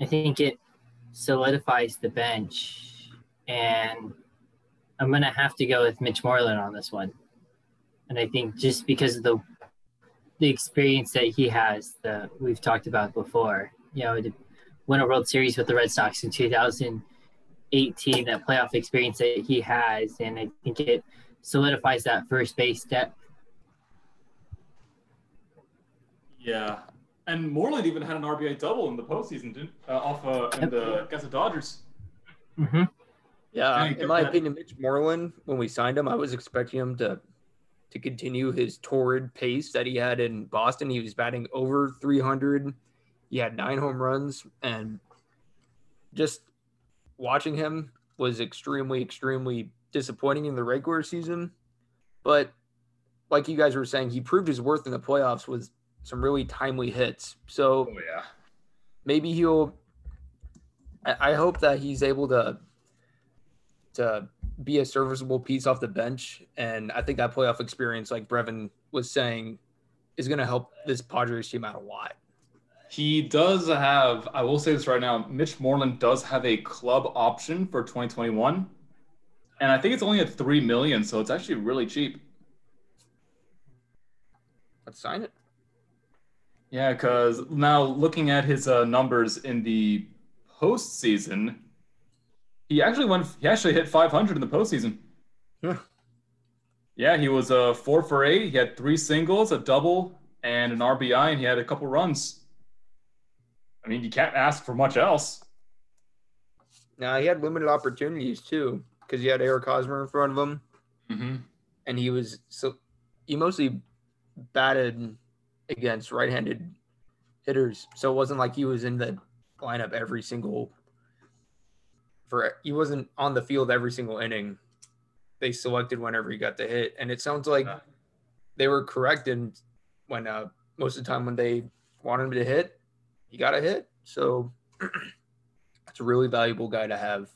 I think it solidifies the bench. And I'm gonna have to go with Mitch Moreland on this one. And I think just because of the the experience that he has that we've talked about before, you know, to win a World Series with the Red Sox in 2018, that playoff experience that he has, and I think it solidifies that first base depth Yeah, and Moreland even had an RBI double in the postseason, didn't uh, off uh, in the against the Dodgers. Mm-hmm. Yeah, in my that. opinion, Mitch Moreland, when we signed him, I was expecting him to to continue his torrid pace that he had in Boston. He was batting over 300. He had nine home runs, and just watching him was extremely, extremely disappointing in the regular season. But like you guys were saying, he proved his worth in the playoffs with some really timely hits. So oh, yeah. maybe he'll. I, I hope that he's able to to be a serviceable piece off the bench, and I think that playoff experience, like Breven was saying, is going to help this Padres team out a lot. He does have, I will say this right now, Mitch Moreland does have a club option for 2021. And I think it's only at 3 million, so it's actually really cheap. Let's sign it. Yeah, because now looking at his uh, numbers in the postseason, he actually went. He actually hit 500 in the postseason. Yeah. Yeah, he was a uh, four for eight. He had three singles, a double, and an RBI, and he had a couple runs. I mean, you can't ask for much else. Now he had limited opportunities too, because he had Eric Hosmer in front of him, mm-hmm. and he was so he mostly batted against right-handed hitters, so it wasn't like he was in the lineup every single. For he wasn't on the field every single inning. They selected whenever he got the hit, and it sounds like they were correct in when uh, most of the time when they wanted him to hit, he got a hit. So <clears throat> it's a really valuable guy to have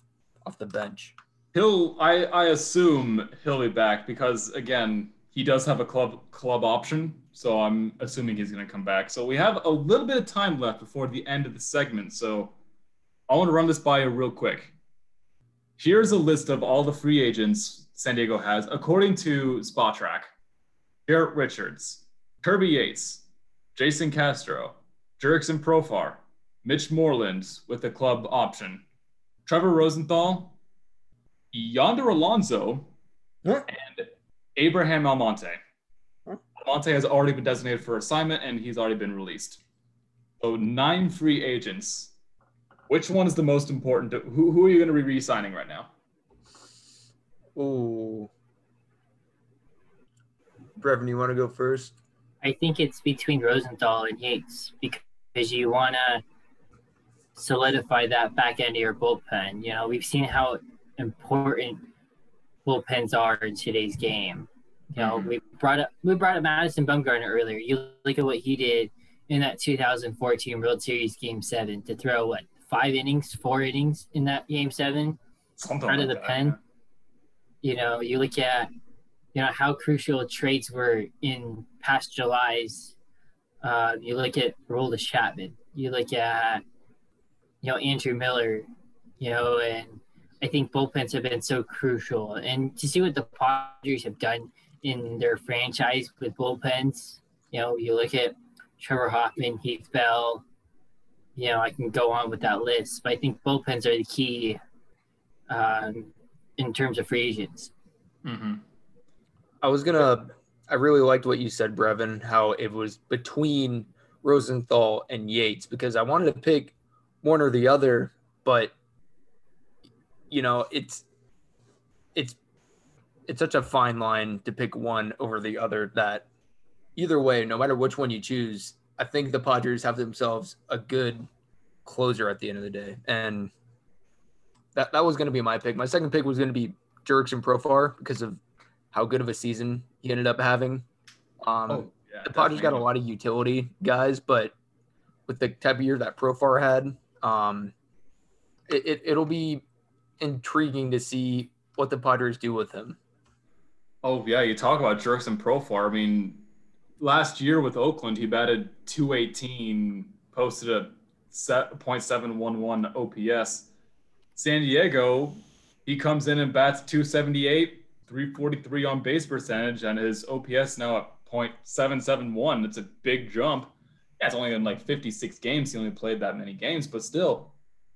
off the bench. He'll I, I assume he'll be back because again, he does have a club club option. So I'm assuming he's gonna come back. So we have a little bit of time left before the end of the segment. So I want to run this by you real quick. Here's a list of all the free agents San Diego has according to Spotrac. Garrett Richards, Kirby Yates, Jason Castro, Jurickson Profar, Mitch Moreland with the club option, Trevor Rosenthal, Yonder Alonso, and Abraham Almonte. Almonte has already been designated for assignment and he's already been released. So nine free agents. Which one is the most important? To, who, who are you going to be re-signing right now? Oh, Breven, you want to go first? I think it's between Rosenthal and Yates because you want to solidify that back end of your bullpen. You know, we've seen how important bullpens are in today's game. You know, mm-hmm. we brought up we brought up Madison Bumgarner earlier. You look at what he did in that 2014 World Series Game Seven to throw what five innings, four innings in that Game Seven, Something out like of the that, pen. You know, you look at you know how crucial trades were in past July's. Uh, you look at Roldis Chapman. You look at you know Andrew Miller. You know, and I think bullpens have been so crucial. And to see what the Padres have done in their franchise with bullpens, you know, you look at Trevor Hoffman, Heath Bell. You know, I can go on with that list, but I think bullpens are the key um, in terms of free agents. Mm-hmm. I was gonna. I really liked what you said, Breven. How it was between Rosenthal and Yates because I wanted to pick one or the other, but you know it's it's it's such a fine line to pick one over the other that either way, no matter which one you choose, I think the Padres have themselves a good closer at the end of the day, and that that was going to be my pick. My second pick was going to be Jurickson Profar because of how good of a season he ended up having. Um, Oh, yeah, the Padres got a lot of utility guys, but with the type of year that Profar had, um, it, it it'll be intriguing to see what the Padres do with him. Oh yeah, you talk about Jurickson Profar. I mean, last year with Oakland, he batted 218, posted a .711 OPS. San Diego, he comes in and bats 278, 343 on base percentage, and his OPS now at .771. It's a big jump. Yeah, it's only in like 56 games. He only played that many games, but still,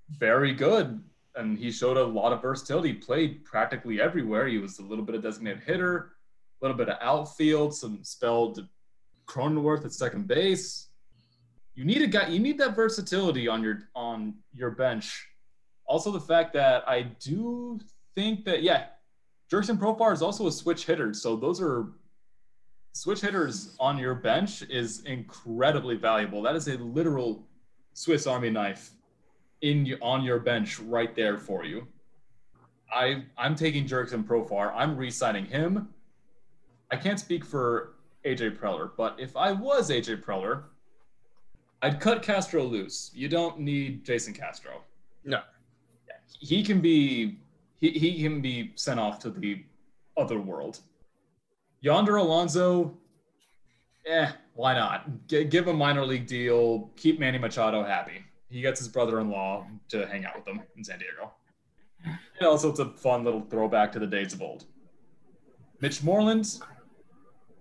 very good. And he showed a lot of versatility. Played practically everywhere. He was a little bit of designated hitter, a little bit of outfield, some spelled Cronenworth at second base. You need a guy. You need that versatility on your on your bench. Also, the fact that I do think that yeah, Jurickson Profar is also a switch hitter. So those are switch hitters on your bench is incredibly valuable. That is a literal Swiss Army knife in on your bench right there for you. I I'm taking Jurickson Profar. I'm re-signing him. I can't speak for AJ Preller, but if I was AJ Preller, I'd cut Castro loose. You don't need Jason Castro. No. He can be he, he can be sent off to the other world. Yonder Alonso, eh, why not? G- give a minor league deal. Keep Manny Machado happy. He gets his brother-in-law to hang out with him in San Diego. And also, it's a fun little throwback to the days of old. Mitch Moreland,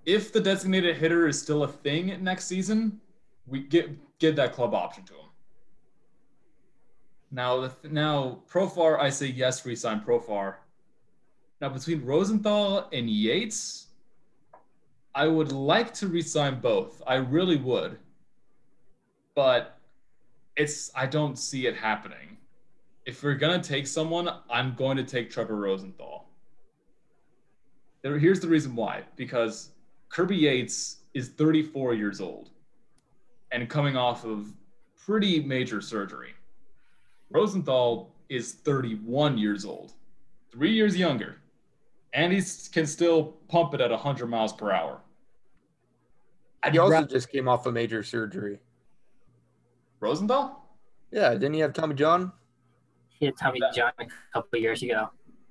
if the designated hitter is still a thing next season, we get give that club option to him. Now, now Profar, I say yes, resign Profar. Now, between Rosenthal and Yates, I would like to resign both. I really would. But it's I don't see it happening. If we're gonna take someone, I'm going to take Trevor Rosenthal. There, here's the reason why. Because Kirby Yates is 34 years old and coming off of pretty major surgery. Rosenthal is 31 years old, three years younger, and he can still pump it at 100 miles per hour. I'd he also rather... just came off a major surgery. Rosenthal? Yeah, didn't he have Tommy John? He had Tommy John a couple years ago.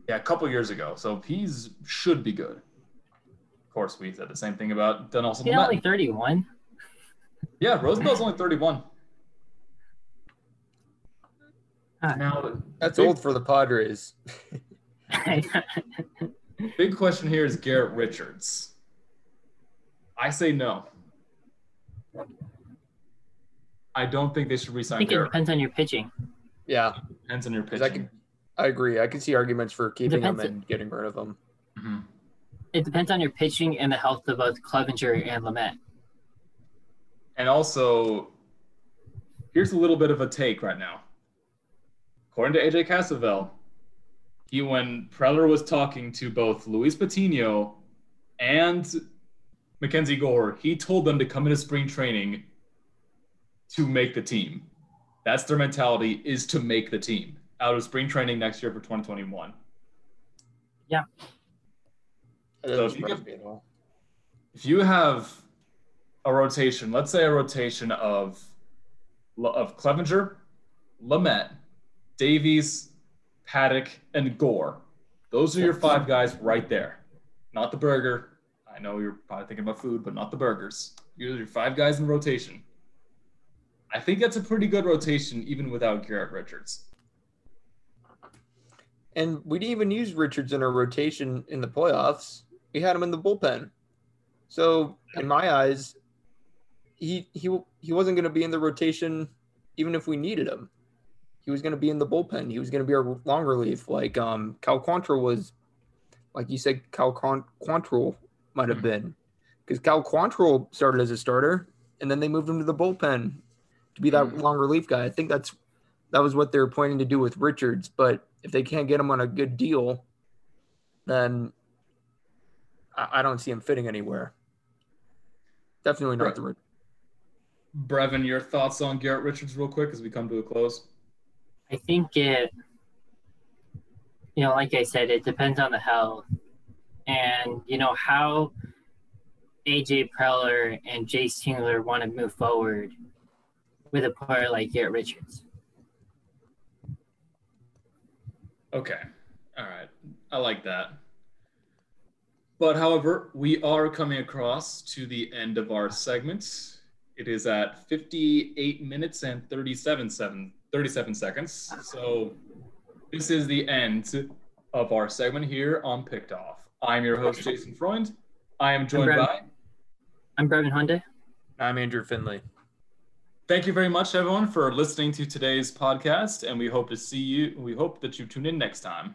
Yeah, a couple years ago. So he's should be good. Of course, we said the same thing about Donaldson. He's only 31. Yeah, Rosenthal's only 31. Now that's big, old for the Padres. <laughs> big question here is Garrett Richards. I say no. I don't think they should resign. I think Garrett. it depends on your pitching. Yeah, it depends on your pitching. I, can, I agree. I can see arguments for keeping them and getting rid of them. Mm-hmm. It depends on your pitching and the health of both Clevinger and Lamet. And also, here's a little bit of a take right now. According to AJ Cassavell, he when Preller was talking to both Luis Patino and Mackenzie Gore, he told them to come into spring training to make the team. That's their mentality is to make the team out of spring training next year for 2021. Yeah. So if you, get, if you have a rotation, let's say a rotation of of Clevinger, Lamet, Davies, Paddack, and Gore. Those are your five guys right there. Not the burger. I know you're probably thinking about food, but not the burgers. You're your five guys in rotation. I think that's a pretty good rotation, even without Garrett Richards. And we didn't even use Richards in our rotation in the playoffs. We had him in the bullpen. So, in my eyes, he he he wasn't going to be in the rotation even if we needed him. He was going to be in the bullpen. He was going to be our long relief, like um Cal Quantrill was, like you said, Cal Quantrill might have mm-hmm. been, because Cal Quantrill started as a starter, and then they moved him to the bullpen to be that mm-hmm. long relief guy. I think that's that was what they were planning to do with Richards. But if they can't get him on a good deal, then I, I don't see him fitting anywhere. Definitely not right. the Breven, your thoughts on Garrett Richards, real quick, as we come to a close. I think it, you know, like I said, it depends on the health, and you know how AJ Preller and Jayce Tingler want to move forward with a player like Garrett Richards. Okay, all right, I like that. But however, we are coming across to the end of our segment. It is at 58 minutes and 37, seven, 37 seconds. So this is the end of our segment here on Picked Off. I'm your host, Jason Freund. I am joined I'm by. I'm Breven Hyundai. I'm Andrew Finley. Thank you very much, everyone, for listening to today's podcast, and we hope to see you. We hope that you tune in next time.